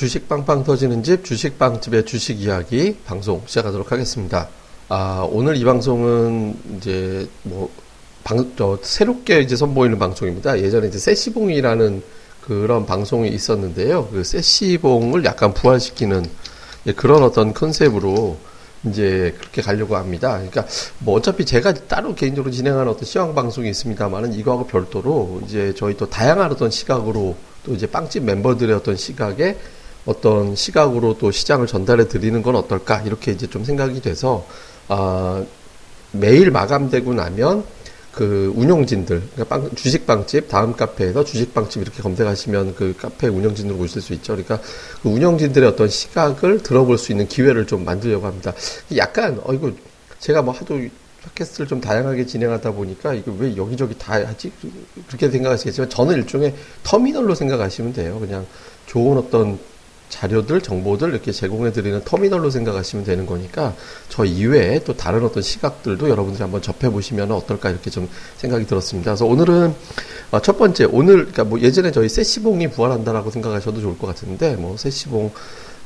예, 주식 빵빵 터지는 집 주식 빵집의 주식 이야기 방송 시작하도록 하겠습니다. 아, 오늘 이 방송은 이제 뭐 방, 저, 새롭게 이제 선보이는 방송입니다. 예전에 이제 세시봉이라는 그런 방송이 있었는데요. 그 세시봉을 약간 부활시키는 예, 그런 어떤 컨셉으로 이제 그렇게 가려고 합니다. 그러니까 뭐 어차피 제가 따로 개인적으로 진행하는 어떤 시황 방송이 있습니다만은 이거하고 별도로 이제 저희 또 다양한 어떤 시각으로 또 이제 빵집 멤버들의 어떤 시각에 어떤 시각으로 또 시장을 전달해 드리는 건 어떨까 이렇게 이제 좀 생각이 돼서 아 매일 마감되고 나면 그 운영진들 그러니까 빵, 주식빵집 다음 카페에서 주식빵집 이렇게 검색하시면 그 카페 운영진으로 오실 수 있죠. 그러니까 그 운영진들의 어떤 시각을 들어볼 수 있는 기회를 좀 만들려고 합니다. 약간 어 이거 제가 뭐 하도 팟캐스트를 좀 다양하게 진행하다 보니까 이거 왜 여기저기 다 하지 그렇게 생각하시겠지만 저는 일종의 터미널로 생각하시면 돼요. 그냥 좋은 어떤 자료들, 정보들 이렇게 제공해 드리는 터미널로 생각하시면 되는 거니까 저 이외에 또 다른 어떤 시각들도 여러분들이 한번 접해 보시면 어떨까 이렇게 좀 생각이 들었습니다. 그래서 오늘은 어, 첫 번째 오늘 그러니까 뭐 예전에 저희 세시봉이 부활한다라고 생각하셔도 좋을 것 같은데 뭐 세시봉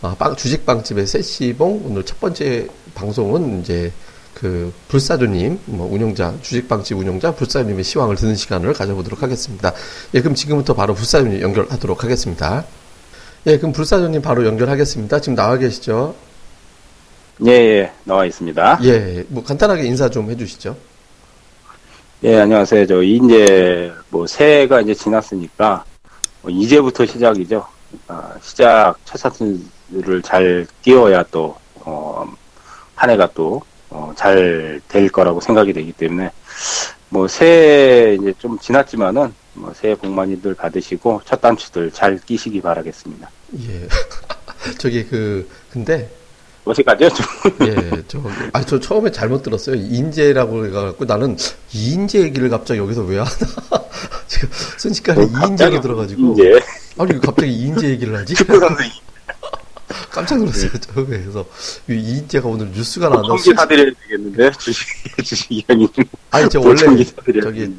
아, 빵 주식 빵집의 세시봉 오늘 첫 번째 방송은 이제 그 불사조님 뭐 운영자 주식빵집 운영자 불사조님의 시황을 듣는 시간을 가져보도록 하겠습니다. 예, 그럼 지금부터 바로 불사조님 연결하도록 하겠습니다. 예, 그럼 불사조님 바로 연결하겠습니다. 지금 나와 계시죠? 예, 예, 나와 있습니다. 예, 뭐 간단하게 인사 좀 해주시죠. 예, 안녕하세요. 저 이제 뭐 새해가 이제 지났으니까 뭐 이제부터 시작이죠. 아, 시작 첫 차트를 잘 띄워야 또 어, 한 해가 또 어, 잘 될 거라고 생각이 되기 때문에 뭐 새해 이제 좀 지났지만은 뭐 새해 복 많이들 받으시고 첫 단추들 잘 끼시기 바라겠습니다. 예. 저기 그 근데 어디까지요? 예, 저, 아, 저 처음에 잘못 들었어요. 인재라고 해가지고 나는 이인재 얘기를 갑자기 여기서 왜 하나? 지금 순식간에 뭐, 이인재가 들어가지고. 인재? 아니, 갑자기 이인재 얘기를 하지? 깜짝 놀랐어요. 네. 저 그래서 이인재가 오늘 뉴스가 나왔나? 통지 사드려야 되겠는데 주식 주식 이야기. 아니, 저 원래 저기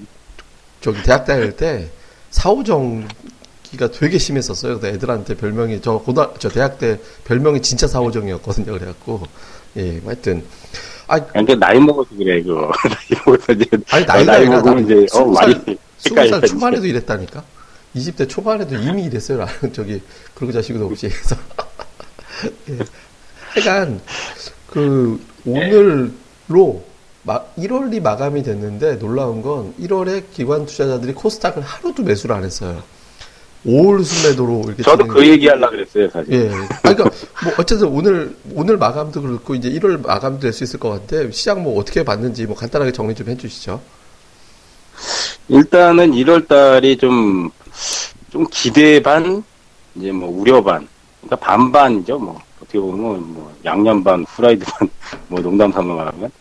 저기 대학 다닐 때 사오정기가 되게 심했었어요. 근데 애들한테 별명이 저 고등 저 대학 때 별명이 진짜 사오정이었거든요. 그래갖고 예, 뭐 하여튼 아, 그러니까 나이 먹어서 그래 이거 나이 먹어서 이제 아니 나이가 나이 먹으면 이제 어 많이 스무 살 초반에도 이랬다니까. 20대 초반에도 이미 이랬어요. 나는 저기 그러고 자식도 없이 해서. 예. 하여간 그 오늘로 1월이 마감이 됐는데 놀라운 건 1월에 기관 투자자들이 코스닥을 하루도 매수를 안 했어요. 5월 순매도로 이렇게 저도 그 얘기 하려 그랬어요, 사실. 예. 그러니까 뭐 어쨌든 오늘 오늘 마감도 그렇고 이제 1월 마감도 될 수 있을 것 같은데 시장 뭐 어떻게 봤는지 뭐 간단하게 정리 좀 해주시죠. 일단은 1월 달이 좀, 좀 기대 반, 이제 뭐 우려 반, 그러니까 반반이죠, 뭐. 어떻게 보면 뭐 양념 반, 후라이드 반, 뭐 농담 삼아 말하면.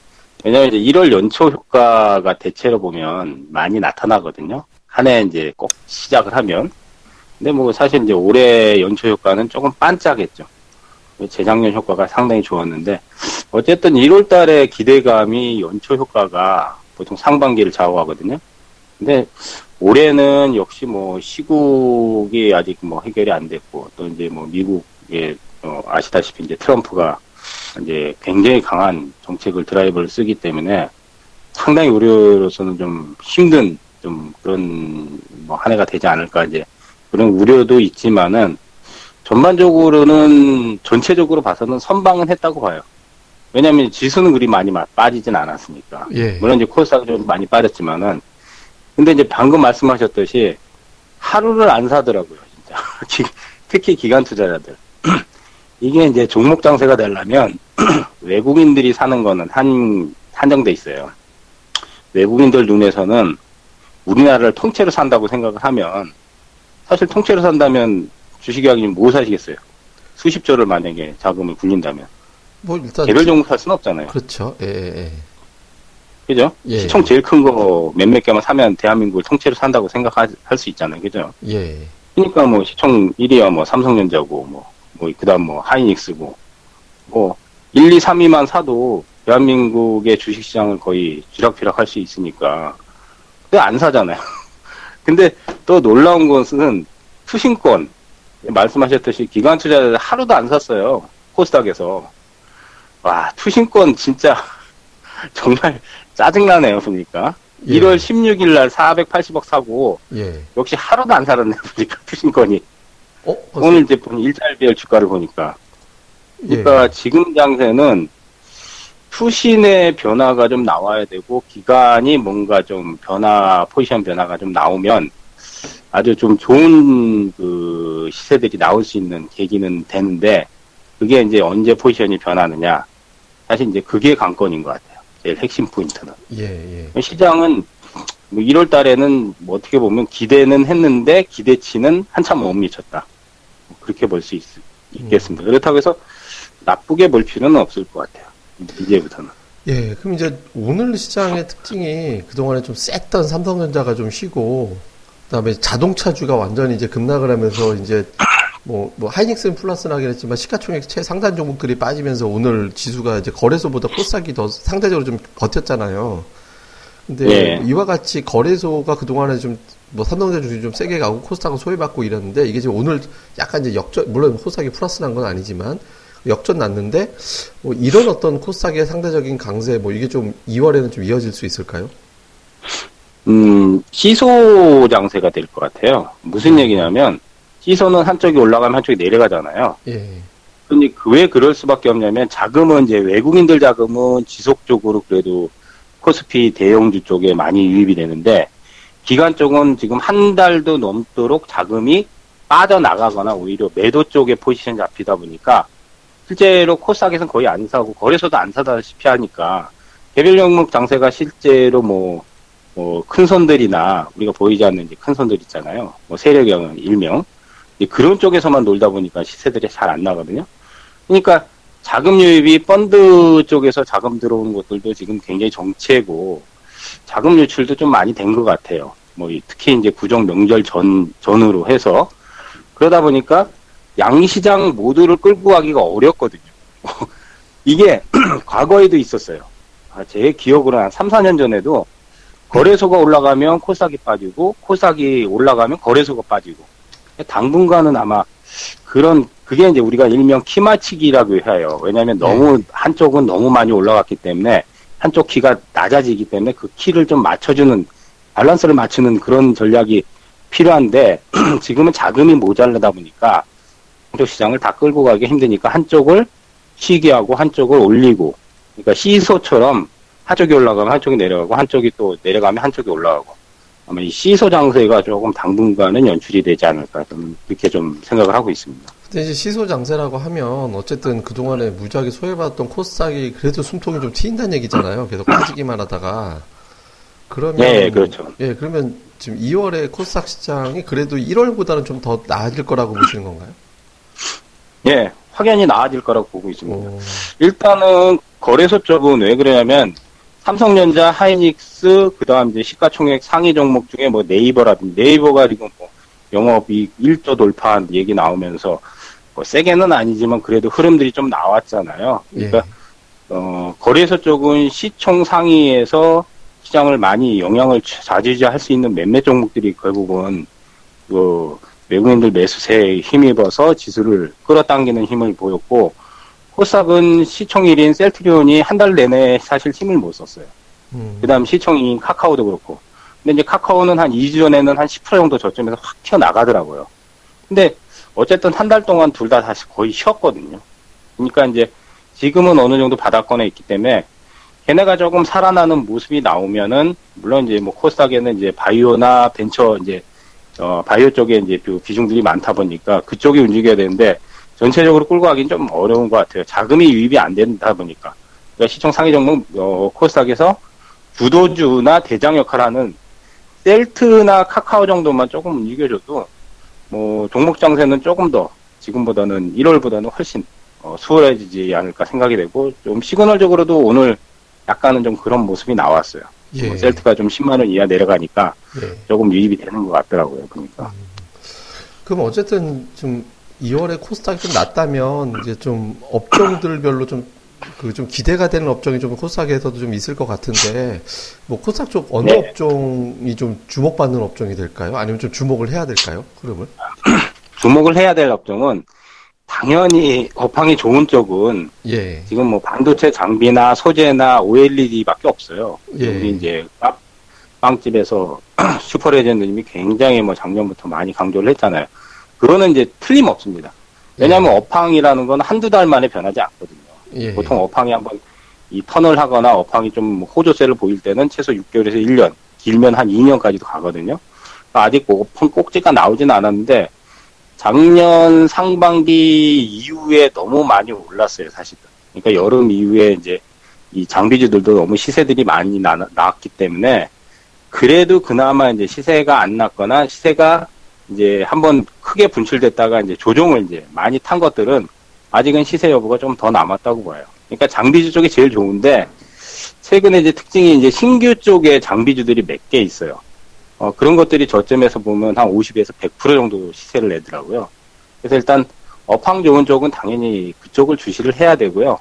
왜냐면 이제 1월 연초 효과가 대체로 보면 많이 나타나거든요. 한 해 이제 꼭 시작을 하면. 근데 뭐 사실 이제 올해 연초 효과는 조금 반짝했죠. 재작년 효과가 상당히 좋았는데 어쨌든 1월 달에 기대감이 연초 효과가 보통 상반기를 좌우하거든요. 근데 올해는 역시 뭐 시국이 아직 뭐 해결이 안 됐고 또 이제 뭐 미국에 어 아시다시피 이제 트럼프가 이제 굉장히 강한 정책을 드라이브를 쓰기 때문에 상당히 우려로서는 좀 힘든 좀 그런 뭐 한 해가 되지 않을까 이제 그런 우려도 있지만은 전반적으로는 전체적으로 봐서는 선방은 했다고 봐요. 왜냐하면 지수는 그리 많이 빠지진 않았으니까. 예. 물론 이제 코스닥이 좀 많이 빠졌지만은 근데 이제 방금 말씀하셨듯이 하루를 안 사더라고요, 진짜. 특히 기관 투자자들. 이게 이제 종목 장세가 되려면 외국인들이 사는 거는 한 한정돼 있어요. 외국인들 눈에서는 우리나라를 통째로 산다고 생각을 하면 사실 통째로 산다면 주식이야기는 뭐 사시겠어요? 수십 조를 만약에 자금을 굴린다면 뭐 일단 개별 종목 살 수는 없잖아요. 그렇죠. 예, 예. 예. 그죠? 예. 시총 제일 큰 거 몇몇 개만 사면 대한민국을 통째로 산다고 생각할 수 있잖아요. 그죠? 예. 그러니까 뭐 시총 1위야 뭐 삼성전자고 뭐 뭐 그다음 뭐 하이닉스고 뭐 1, 2, 3위만 사도 대한민국의 주식시장을 거의 쥐락펴락 할 수 있으니까 근데 안 사잖아요. 근데 또 놀라운 것은 투신권 말씀하셨듯이 기관 투자자 하루도 안 샀어요. 코스닥에서. 와, 투신권 진짜 정말 짜증나네요, 보니까. 예. 1월 16일 날 480억 사고 예. 역시 하루도 안 살았네, 보니까 투신권이. 어, 오늘 보니 일자리별 주가를 보니까. 예. 그러니까 지금 장세는 투신의 변화가 좀 나와야 되고 기간이 뭔가 좀 변화 포지션 변화가 좀 나오면 아주 좀 좋은 그 시세들이 나올 수 있는 계기는 되는데 그게 이제 언제 포지션이 변하느냐 사실 이제 그게 관건인 것 같아요. 제일 핵심 포인트는 예, 예. 시장은 뭐 1월 달에는 뭐 어떻게 보면 기대는 했는데 기대치는 한참 못 미쳤다. 뭐 그렇게 볼 수 있겠습니다. 그렇다고 해서 나쁘게 볼 필요는 없을 것 같아요. 이제부터는. 예, 그럼 이제 오늘 시장의 특징이 그동안에 좀 셌던 삼성전자가 좀 쉬고, 그 다음에 자동차주가 완전히 이제 급락을 하면서 이제 뭐, 뭐 하이닉스는 플러스는 하긴 했지만 시가총액 최상단 종목들이 빠지면서 오늘 지수가 이제 거래소보다 코스닥이 더 상대적으로 좀 버텼잖아요. 근데 예. 이와 같이 거래소가 그동안에 좀 뭐 삼성전자 주식이 좀 세게 가고 코스닥은 소외받고 이랬는데 이게 지금 오늘 약간 이제 역전 물론 코스닥이 플러스 난 건 아니지만 역전 났는데 뭐 이런 어떤 코스닥의 상대적인 강세 뭐 이게 좀 2월에는 좀 이어질 수 있을까요? 음, 시소 장세가 될 것 같아요. 무슨 얘기냐면, 시소는 한쪽이 올라가면 한쪽이 내려가잖아요. 예. 근데 그 왜 그럴 수밖에 없냐면, 자금은 이제 외국인들 자금은 지속적으로 그래도 코스피 대형주 쪽에 많이 유입이 되는데, 기관 쪽은 지금 한 달도 넘도록 자금이 빠져나가거나 오히려 매도 쪽에 포지션 잡히다 보니까, 실제로 코스닥에서는 거의 안 사고, 거래소도 안 사다시피 하니까, 개별 종목 장세가 실제로 뭐, 뭐, 큰 손들이나, 우리가 보이지 않는 큰 손들 있잖아요. 뭐, 세력형, 일명. 그런 쪽에서만 놀다 보니까 시세들이 잘 안 나거든요. 그러니까, 자금 유입이 펀드 쪽에서 자금 들어오는 것들도 지금 굉장히 정체고, 자금 유출도 좀 많이 된 것 같아요. 뭐, 이 특히 이제 구정 명절 전, 전으로 해서. 그러다 보니까, 양시장 모두를 끌고 가기가 어렵거든요. 이게, 과거에도 있었어요. 아, 제 기억으로 한 3, 4년 전에도 거래소가 올라가면 코스닥이 빠지고 코스닥이 올라가면 거래소가 빠지고 당분간은 아마 그런 그게 이제 우리가 일명 키맞추기라고 해요. 왜냐하면 너무 한쪽은 너무 많이 올라갔기 때문에 한쪽 키가 낮아지기 때문에 그 키를 좀 맞춰주는 밸런스를 맞추는 그런 전략이 필요한데 지금은 자금이 모자르다 보니까 한쪽 시장을 다 끌고 가기 힘드니까 한쪽을 쉬게 하고 한쪽을 올리고 그러니까 시소처럼 한쪽이 올라가면 한쪽이 내려가고 한쪽이 또 내려가면 한쪽이 올라가고 아마 이 시소 장세가 조금 당분간은 연출이 되지 않을까 좀 그렇게 좀 생각을 하고 있습니다. 근데 이제 시소 장세라고 하면 어쨌든 그동안에 무지하게 소외받았던 코스닥이 그래도 숨통이 좀 트인다는 얘기잖아요. 계속 빠지기만 하다가. 그러면 네, 그렇죠. 예, 그러면 지금 2월에 코스닥 시장이 그래도 1월보다는 좀 더 나아질 거라고 보시는 건가요? 예, 확연히 나아질 거라고 보고 있습니다. 오, 일단은 거래소 쪽은 왜 그러냐면 삼성전자, 하이닉스, 그 다음 이제 시가총액 상위 종목 중에 뭐 네이버라든지 네이버가 지금 뭐 영업이익 1조 돌파한 얘기 나오면서 뭐 세게는 아니지만 그래도 흐름들이 좀 나왔잖아요. 예. 그러니까 어, 거래소 쪽은 시총 상위에서 시장을 많이 영향을 좌지우지할 수 있는 몇몇 종목들이 결국은 그 외국인들 매수세에 힘입어서 지수를 끌어당기는 힘을 보였고 코스닥은 시총일인 셀트리온이 한 달 내내 사실 힘을 못 썼어요. 음, 그 다음 시총인 카카오도 그렇고. 근데 이제 카카오는 한 2주 전에는 한 10% 정도 저점에서 확 튀어나가더라고요. 근데 어쨌든 한 달 동안 둘 다 다시 거의 쉬었거든요. 그러니까 이제 지금은 어느 정도 바닥권에 있기 때문에 걔네가 조금 살아나는 모습이 나오면은 물론 이제 뭐 코스닥에는 이제 바이오나 벤처 이제 어 바이오 쪽에 이제 그 비중들이 많다 보니까 그쪽이 움직여야 되는데 전체적으로 끌고 가긴 좀 어려운 것 같아요. 자금이 유입이 안 된다 보니까. 그러니까 시총 상위 종목 어, 코스닥에서 주도주나 대장 역할하는 셀트나 카카오 정도만 조금 움직여줘도 뭐 종목 장세는 조금 더 지금보다는 1월보다는 훨씬 어, 수월해지지 않을까 생각이 되고 좀 시그널적으로도 오늘 약간은 좀 그런 모습이 나왔어요. 예. 뭐 셀트가 좀 10만 원 이하 내려가니까 예. 조금 유입이 되는 것 같더라고요. 보니까. 그럼 어쨌든 좀 2월에 코스닥이 좀 낮다면 이제 좀 업종들별로 좀 그좀 기대가 되는 업종이 좀 코스닥에서도 좀 있을 것 같은데 뭐 코스닥 쪽 어느 네. 업종이 좀 주목받는 업종이 될까요? 아니면 좀 주목을 해야 될까요? 흐름을? 주목을 해야 될 업종은 당연히 업황이 좋은 쪽은 예. 지금 뭐 반도체 장비나 소재나 OLED밖에 없어요. 예. 우리 이제 빵- 빵집에서 슈퍼 레전드님이 굉장히 뭐 작년부터 많이 강조를 했잖아요. 그거는 이제 틀림없습니다. 왜냐하면 업황이라는 건 한두 달 만에 변하지 않거든요. 예. 보통 업황이 한번 이 턴을 하거나 업황이 좀 호조세를 보일 때는 최소 6개월에서 1년, 길면 한 2년까지도 가거든요. 아직 뭐 업황 꼭지가 나오진 않았는데 작년 상반기 이후에 너무 많이 올랐어요, 사실은. 그러니까 여름 이후에 이제 이 장비주들도 너무 시세들이 많이 나, 나왔기 때문에 그래도 그나마 이제 시세가 안 났거나 시세가 이제 한번 크게 분출됐다가 이제 조정을 이제 많이 탄 것들은 아직은 시세 여부가 좀 더 남았다고 봐요. 그러니까 장비주 쪽이 제일 좋은데 최근에 이제 특징이 이제 신규 쪽에 장비주들이 몇 개 있어요. 어, 그런 것들이 저점에서 보면 한 50에서 100% 정도 시세를 내더라고요. 그래서 일단 업황 좋은 쪽은 당연히 그쪽을 주시를 해야 되고요.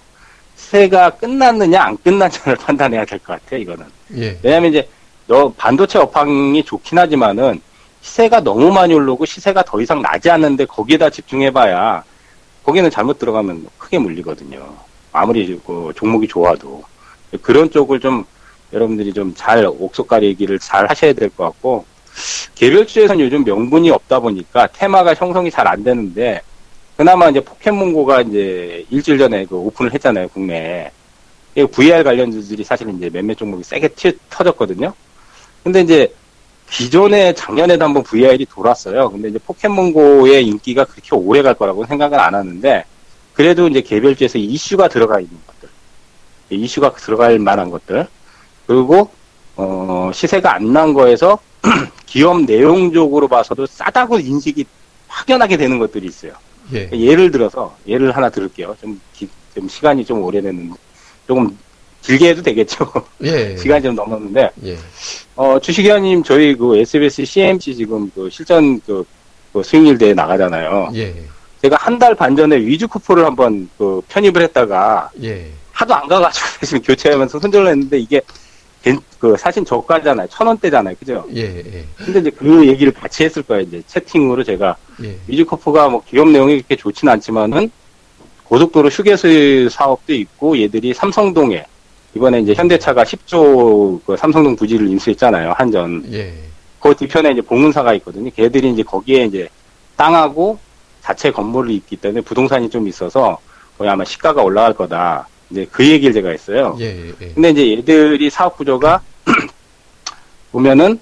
시세가 끝났느냐 안 끝났느냐를 판단해야 될 것 같아요. 이거는. 예. 왜냐하면 이제 너 반도체 업황이 좋긴 하지만은 시세가 너무 많이 오르고 시세가 더 이상 나지 않는데 거기에다 집중해봐야 거기는 잘못 들어가면 크게 물리거든요. 아무리 그 종목이 좋아도 그런 쪽을 좀 여러분들이 좀 잘 옥석 가리기를 잘 하셔야 될 것 같고 개별주에서는 요즘 명분이 없다 보니까 테마가 형성이 잘 안 되는데 그나마 이제 포켓몬고가 이제 일주일 전에 그 오픈을 했잖아요 국내에 이 VR 관련주들이 사실 이제 몇몇 종목이 세게 튀, 터졌거든요. 근데 이제 기존에 작년에도 한번 VR이 돌았어요. 근데 이제 포켓몬고의 인기가 그렇게 오래 갈 거라고 생각은 안 하는데 그래도 이제 개별주에서 이슈가 들어가 있는 것들, 이슈가 들어갈 만한 것들, 그리고 어, 시세가 안 난 거에서 기업 내용적으로 봐서도 싸다고 인식이 확연하게 되는 것들이 있어요. 예. 예를 들어서 예를 하나 들을게요. 좀, 기- 좀 시간이 좀 오래됐는데 조금 길게 해도 되겠죠. 예. 시간이 좀 넘었는데 예. 어, 주식위원님, 저희 그 SBS CMC 지금 그 실전 그, 그 수익률 대회 나가잖아요. 예. 제가 한 달 반 전에 위즈 쿠퍼를 한번 그 편입을 했다가 예. 하도 안 가가지고 지금 교체하면서 손절을 했는데 이게 괜- 그 사실 저가잖아요. 천 원대잖아요. 그죠? 예. 예. 근데 이제 그 얘기를 같이 했을 거예요. 이제 채팅으로 제가 예. 위즈 쿠퍼가 뭐 기업 내용이 그렇게 좋진 않지만은 고속도로 휴게소 사업도 있고 얘들이 삼성동에 이번에 이제 현대차가 10조 그 삼성동 부지를 인수했잖아요. 한전. 예. 그 뒤편에 이제 봉은사가 있거든요. 걔들이 이제 거기에 이제 땅하고 자체 건물을 있기 때문에 부동산이 좀 있어서 거의 아마 시가가 올라갈 거다. 이제 그 얘기를 제가 했어요. 예. 예. 근데 이제 얘들이 사업 구조가 보면은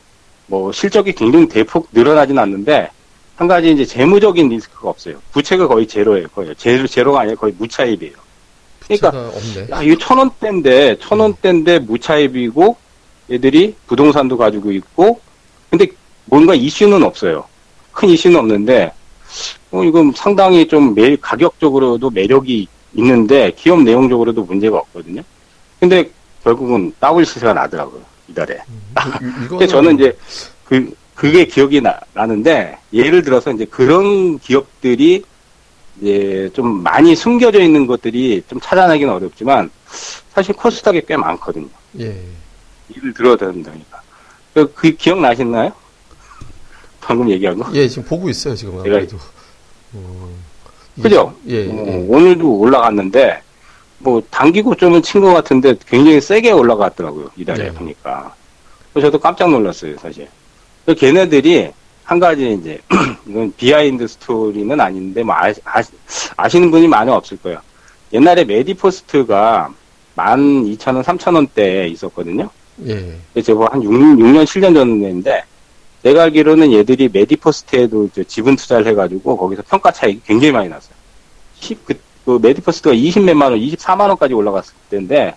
뭐 실적이 굉장히 대폭 늘어나진 않는데 한 가지 이제 재무적인 리스크가 없어요. 부채가 거의 제로예요. 거의 제로 제로가 아니라 거의 무차입이에요. 그러니까. 야, 이거 천 원대인데, 천 원대인데 무차입이고, 얘들이 부동산도 가지고 있고, 근데 뭔가 이슈는 없어요. 큰 이슈는 없는데, 어, 이건 상당히 좀 매, 가격적으로도 매력이 있는데, 기업 내용적으로도 문제가 없거든요. 근데 결국은 더블 시세가 나더라고요, 이달에. 이거 근데 저는 이제 그 그게 기억이 나, 나는데 예를 들어서 이제 그런 기업들이 이제 좀 많이 숨겨져 있는 것들이 좀 찾아내기는 어렵지만 사실 코스닥에 꽤 많거든요. 예. 예를 들어야 된다니까. 그, 그 기억 나시나요? 방금 얘기한 거? 예, 지금 보고 있어요, 지금 제가- 아무래도. 어, 그죠? 좀- 예, 어, 예. 오늘도 올라갔는데 뭐 단기 고점은 친 것 같은데 굉장히 세게 올라갔더라고요 이달에 네. 보니까. 그래서 저도 깜짝 놀랐어요 사실. 그 걔네들이 한 가지 이제 이건 비하인드 스토리는 아닌데 뭐 아, 아시는 분이 많이 없을 거예요. 옛날에 메디포스트가 12,000원, 3,000원대에 있었거든요. 예. 제가 한 6, 6년, 7년 전인데, 내가 알기로는 얘들이 메디포스트에도 저 지분 투자를 해가지고, 거기서 평가 차익이 굉장히 많이 났어요. 10, 그, 그 메디포스트가 20 몇만 원, 24만 원까지 올라갔을 때인데,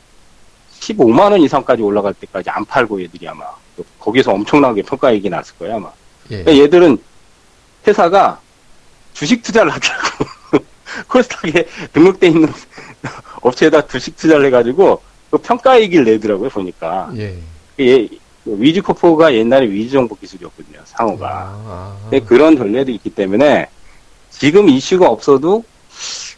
15만 원 이상까지 올라갈 때까지 안 팔고 얘들이 아마, 또 거기서 엄청나게 평가이익이 났을 거예요, 아마. 예. 그러니까 얘들은 회사가 주식 투자를 하더라고. 코스닥에 등록돼 있는 업체에다 주식 투자를 해가지고, 그 평가이익을 내더라고요, 보니까. 예. 예, 위즈코프가 옛날에 위즈정보 기술이었거든요, 상호가. 아, 근데 그런 전례도 있기 때문에 지금 이슈가 없어도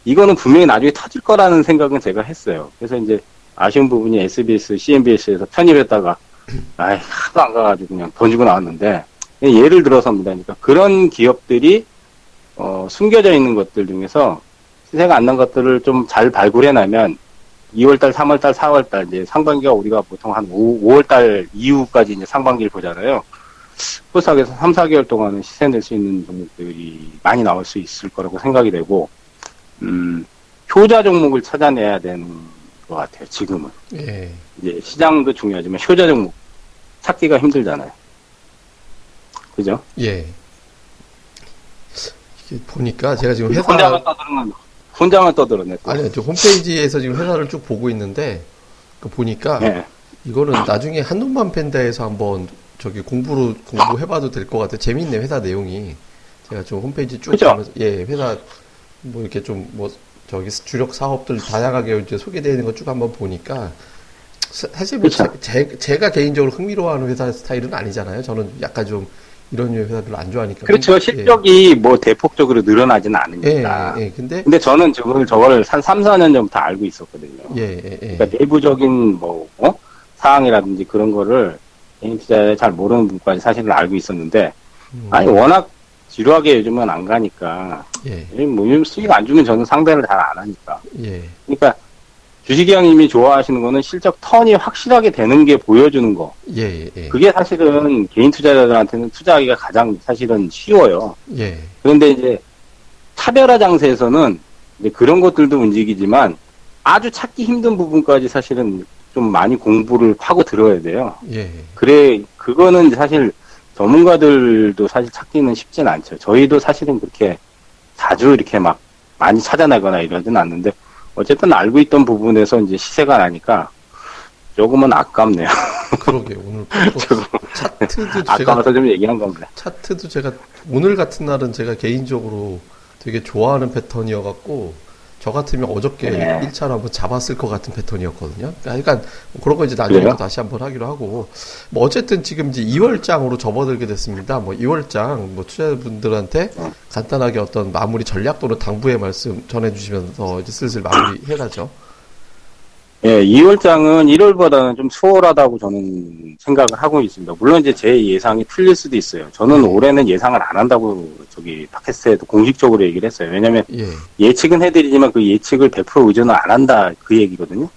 이거는 분명히 나중에 터질 거라는 생각은 제가 했어요. 그래서 이제 아쉬운 부분이 SBS, CNBS에서 편입했다가 아이, 하도 안 가가지고 그냥 던지고 나왔는데 예를 들어서입니다. 그러니까 그런 기업들이 어, 숨겨져 있는 것들 중에서 시세가 안 난 것들을 좀 잘 발굴해내면 2월달, 3월달, 4월달 이제 상반기가 우리가 보통 한 5, 5월달 이후까지 이제 상반기를 보잖아요. 코스닥에서 3, 4개월 동안은 시세 낼 수 있는 종목들이 많이 나올 수 있을 거라고 생각이 되고, 음, 효자 종목을 찾아내야 되는 것 같아요, 지금은. 예. 이제 시장도 중요하지만 효자 종목 찾기가 힘들잖아요. 그죠? 예. 이게 보니까 제가 지금 회사 혼자만 떠드는 혼자만 떠들었네. 또. 아니 저 홈페이지에서 지금 회사를 쭉 보고 있는데 그 보니까 예. 이거는 나중에 한눈만 팬다에서 한번 저기 공부로 공부해봐도 될 것 같아요. 재밌네 회사 내용이. 제가 좀 홈페이지 쭉 그죠? 보면서 예 회사 뭐 이렇게 좀 뭐 저기 주력 사업들 다양하게 이제 소개되어 있는 거 쭉 한번 보니까 사- 사실 뭐 그쵸. 제, 제가 개인적으로 흥미로워하는 회사 스타일은 아니잖아요. 저는 약간 좀 이런 회사 별로 안 좋아하니까. 그렇죠. 예. 실적이 뭐 대폭적으로 늘어나지는 예, 않으니까. 예, 예. 근데 근데 저는 저걸 저걸 한 3, 4년 전부터 알고 있었거든요. 예, 예, 예. 그러니까 내부적인 뭐 어? 사항이라든지 그런 거를 개인 투자에 잘 모르는 분까지 사실은 알고 있었는데 음, 아니 워낙 지루하게 요즘은 안 가니까 예, 뭐 요즘 수익 안 주면 저는 상대를 잘 안 하니까 예, 그러니까 주식이왕님이 좋아하시는 거는 실적 턴이 확실하게 되는 게 보여주는 거 예, 예, 예. 그게 사실은 개인 투자자들한테는 투자하기가 가장 사실은 쉬워요 예, 그런데 이제 차별화 장세에서는 이제 그런 것들도 움직이지만 아주 찾기 힘든 부분까지 사실은 좀 많이 공부를 하고 들어야 돼요. 예, 그래, 그거는 사실 전문가들도 사실 찾기는 쉽진 않죠. 저희도 사실은 그렇게 자주 이렇게 막 많이 찾아내거나 이러진 않는데, 어쨌든 알고 있던 부분에서 이제 시세가 나니까 조금은 아깝네요. 그러게 오늘 차트도 제가 아까워서 좀 얘기한 겁니다. 차트도 제가 오늘 같은 날은 제가 개인적으로 되게 좋아하는 패턴이어갖고 저 같으면 어저께 네. 1차로 한번 잡았을 것 같은 패턴이었거든요. 그러니까 그런 거 이제 나중에? 또 다시 한번 하기로 하고 뭐 어쨌든 지금 이제 2월장으로 접어들게 됐습니다. 뭐 2월장 뭐 투자자분들한테 어. 간단하게 어떤 마무리 전략 또는 당부의 말씀 전해주시면서 이제 슬슬 마무리 해가죠. 예, 2월장은 1월보다는 좀 수월하다고 저는 생각을 하고 있습니다. 물론 이제 제 예상이 틀릴 수도 있어요. 저는 네. 올해는 예상을 안 한다고 저기 팟캐스트에도 공식적으로 얘기를 했어요. 왜냐면 예, 예측은 해드리지만 그 예측을 100% 의존을 안 한다 그 얘기거든요.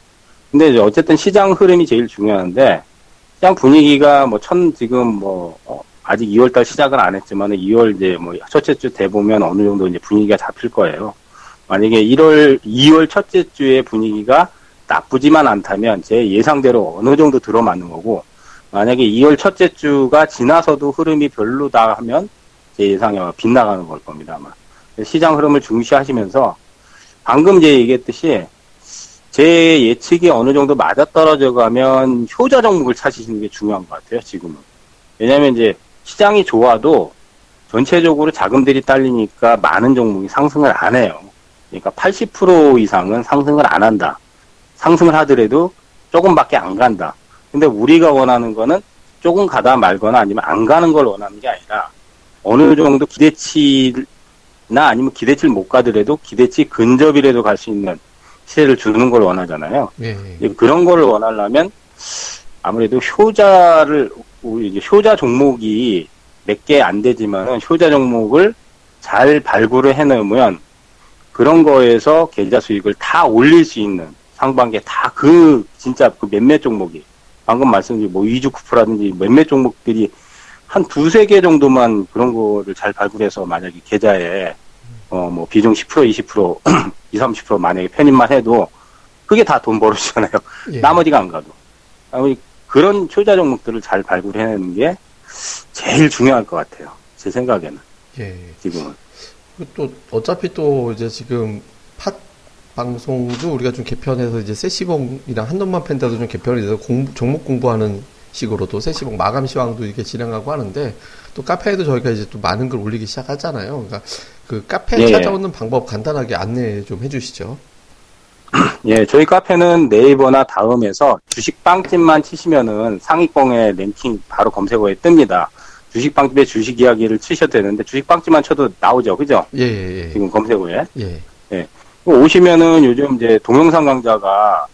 근데 이제 어쨌든 시장 흐름이 제일 중요한데 시장 분위기가 뭐 천 지금 뭐 어, 아직 2월달 시작은 안 했지만 2월 이제 뭐 첫째 주돼 보면 어느 정도 이제 분위기가 잡힐 거예요. 만약에 1월 2월 첫째 주의 분위기가 나쁘지만 않다면 제 예상대로 어느 정도 들어맞는 거고 만약에 2월 첫째 주가 지나서도 흐름이 별로다 하면 제 예상에 빗나가는 걸 겁니다 아마. 시장 흐름을 중시하시면서 방금 제 얘기했듯이 제 예측이 어느 정도 맞아떨어져 가면 효자 종목을 찾으시는 게 중요한 것 같아요, 지금은. 왜냐면 이제 시장이 좋아도 전체적으로 자금들이 딸리니까 많은 종목이 상승을 안 해요. 그러니까 80% 이상은 상승을 안 한다. 상승을 하더라도 조금밖에 안 간다. 근데 우리가 원하는 거는 조금 가다 말거나 아니면 안 가는 걸 원하는 게 아니라 어느 정도 기대치나 아니면 기대치를 못 가더라도 기대치 근접이라도 갈 수 있는 시세를 주는 걸 원하잖아요. 예, 이제 그런 거를 원하려면 아무래도 효자를 우리 효자 종목이 몇 개 안 되지만은 효자 종목을 잘 발굴을 해놓으면 그런 거에서 계좌 수익을 다 올릴 수 있는 상반기에 다그 진짜 그 몇몇 종목이 방금 말씀드린 뭐 이주쿠프라든지 몇몇 종목들이 한 두세 개 정도만 그런 거를 잘 발굴해서 만약에 계좌에 어 뭐 비중 10% 20% 20, 30% 만약에 편입만 해도 그게 다 돈 벌어주잖아요. 예. 나머지가 안 가도. 아무리 그런 효자 종목들을 잘 발굴해내는 게 제일 중요할 것 같아요. 제 생각에는 예. 지금은. 그리고 또 어차피 또 이제 지금 팟 방송도 우리가 좀 개편해서 이제 세시봉이랑 한돈만 팬다도 좀 개편이 돼서 공부, 종목 공부하는 식으로 또 세시봉 마감 시황도 이렇게 진행하고 하는데 또 카페에도 저희가 이제 또 많은 걸 올리기 시작하잖아요. 그러니까 그 카페 예. 찾아오는 방법 간단하게 안내 좀 해주시죠. 예, 저희 카페는 네이버나 다음에서 주식빵집만 치시면은 상위권의 랭킹 바로 검색어에 뜹니다. 주식빵집의 주식 이야기를 치셔도 되는데 주식빵집만 쳐도 나오죠, 그죠? 예, 예, 예. 지금 검색어에. 예. 오시면은 요즘 이제 동영상 강좌가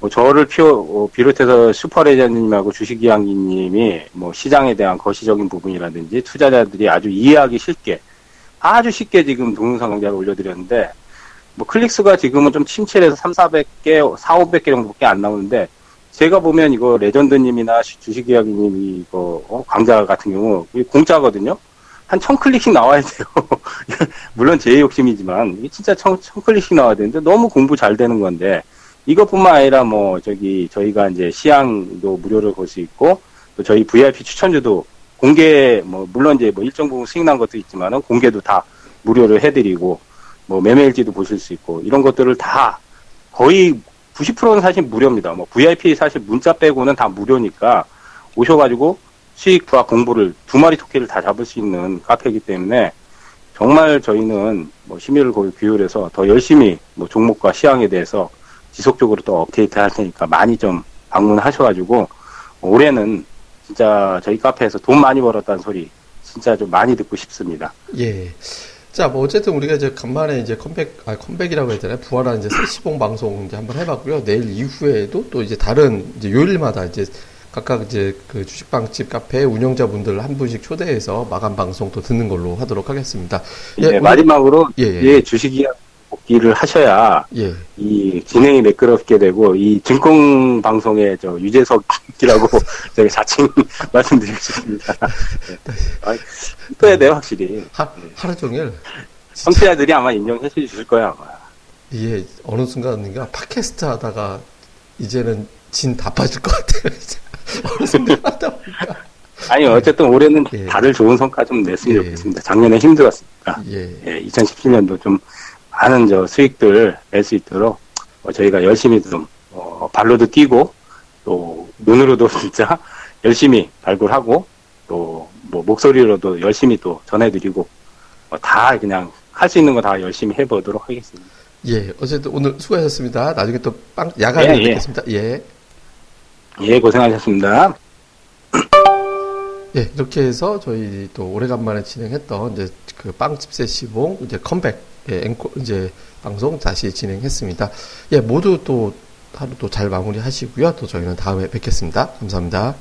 뭐 저를 피워, 어, 비롯해서 슈퍼레전드님하고 주식이야기님이 뭐 시장에 대한 거시적인 부분이라든지 투자자들이 아주 이해하기 쉽게 아주 쉽게 지금 동영상 강좌를 올려드렸는데 뭐 클릭수가 지금은 좀 침체해서 3, 400개, 4, 500개 정도밖에 안 나오는데 제가 보면 이거 레전드님이나 주식이야기님 이거 어, 강좌 같은 경우 공짜거든요. 한 천 클릭씩 나와야 돼요. 물론 제 욕심이지만 이게 진짜 천, 천 클릭씩 나와야 되는데 너무 공부 잘 되는 건데 이것뿐만 아니라 뭐 저기 저희가 이제 시향도 무료로 볼 수 있고 또 저희 VIP 추천주도 공개 뭐 물론 이제 뭐 일정 부분 수익 난 것도 있지만은 공개도 다 무료로 해드리고 뭐 매매일지도 보실 수 있고 이런 것들을 다 거의 90%는 사실 무료입니다. 뭐 VIP 사실 문자 빼고는 다 무료니까 오셔가지고 수익과 공부를 두 마리 토끼를 다 잡을 수 있는 카페이기 때문에 정말 저희는 뭐 심의를 거의 규율해서 더 열심히 뭐 종목과 시황에 대해서 지속적으로 또 업데이트 할 테니까 많이 좀 방문하셔가지고 올해는 진짜 저희 카페에서 돈 많이 벌었다는 소리 진짜 좀 많이 듣고 싶습니다. 예. 자, 뭐 어쨌든 우리가 이제 간만에 이제 컴백, 아 컴백이라고 해야 되나 부활한 이제 시봉 방송 이제 한번 해봤고요. 내일 이후에도 또 이제 다른 이제 요일마다 이제 각각 이제 그 주식방집 카페 운영자분들 한 분씩 초대해서 마감 방송 또 듣는 걸로 하도록 하겠습니다. 예, 네, 마지막으로 예, 예. 예, 주식이 복귀를 하셔야 예. 이 진행이 매끄럽게 되고 이 증권 방송의 저 유재석이라고 제가 자칭 말씀드리고 싶습니다. 네. 이뻐야 돼요 확실히. 하, 하루 종일 청취자들이 아마 인정해 주실 거야 아마. 이게 어느 순간인가 팟캐스트 하다가 이제는 진 다 빠질 것 같아요. 보니까. 아니 어쨌든 올해는 예. 다들 좋은 성과 좀 냈으면 예. 좋겠습니다. 작년에 힘들었으니까. 예. 예, 2017년도 좀 많은 저 수익들 낼 수 있도록 어, 저희가 열심히 좀 어, 발로도 뛰고 또 눈으로도 진짜 열심히 발굴하고 또 뭐 목소리로도 열심히 또 전해드리고 어, 다 그냥 할 수 있는 거 다 열심히 해보도록 하겠습니다. 예. 어쨌든 오늘 수고하셨습니다. 나중에 또 빵, 야간에 예, 예. 뵙겠습니다. 예. 예, 고생하셨습니다. 예, 이렇게 해서 저희 또 오래간만에 진행했던 이제 그 빵집 세시봉 이제 컴백 예, 앵콜 이제 방송 다시 진행했습니다. 예, 모두 또 하루 또 잘 마무리하시고요. 또 저희는 다음에 뵙겠습니다. 감사합니다.